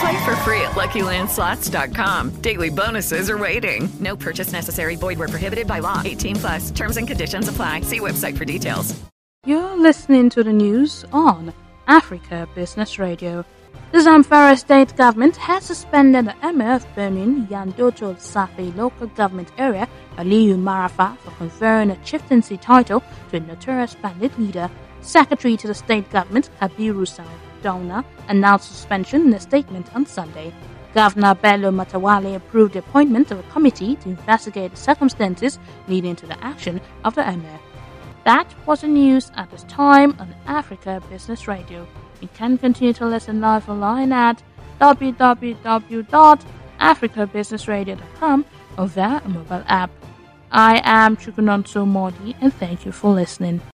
Play for free at LuckyLandSlots.com. Daily bonuses are waiting. No purchase necessary. Void where prohibited by law. 18 plus. Terms and conditions apply. See website for details. You're listening to the news on Africa Business Radio. The Zamfara state government has suspended the Emir of Birnin Yandoto Tsafe local government area, Aliyu Marafa, for conferring a chieftaincy title to a notorious bandit leader. Secretary to the state government, Kabiru Dona, announced suspension in a statement on Sunday. Governor Bello Matawalle approved the appointment of a committee to investigate the circumstances leading to the action of the Emir. That was the news at this time on Africa Business Radio. You can continue to listen live online at www.africabusinessradio.com or via a mobile app. I am Chukwunonso Modi and thank you for listening.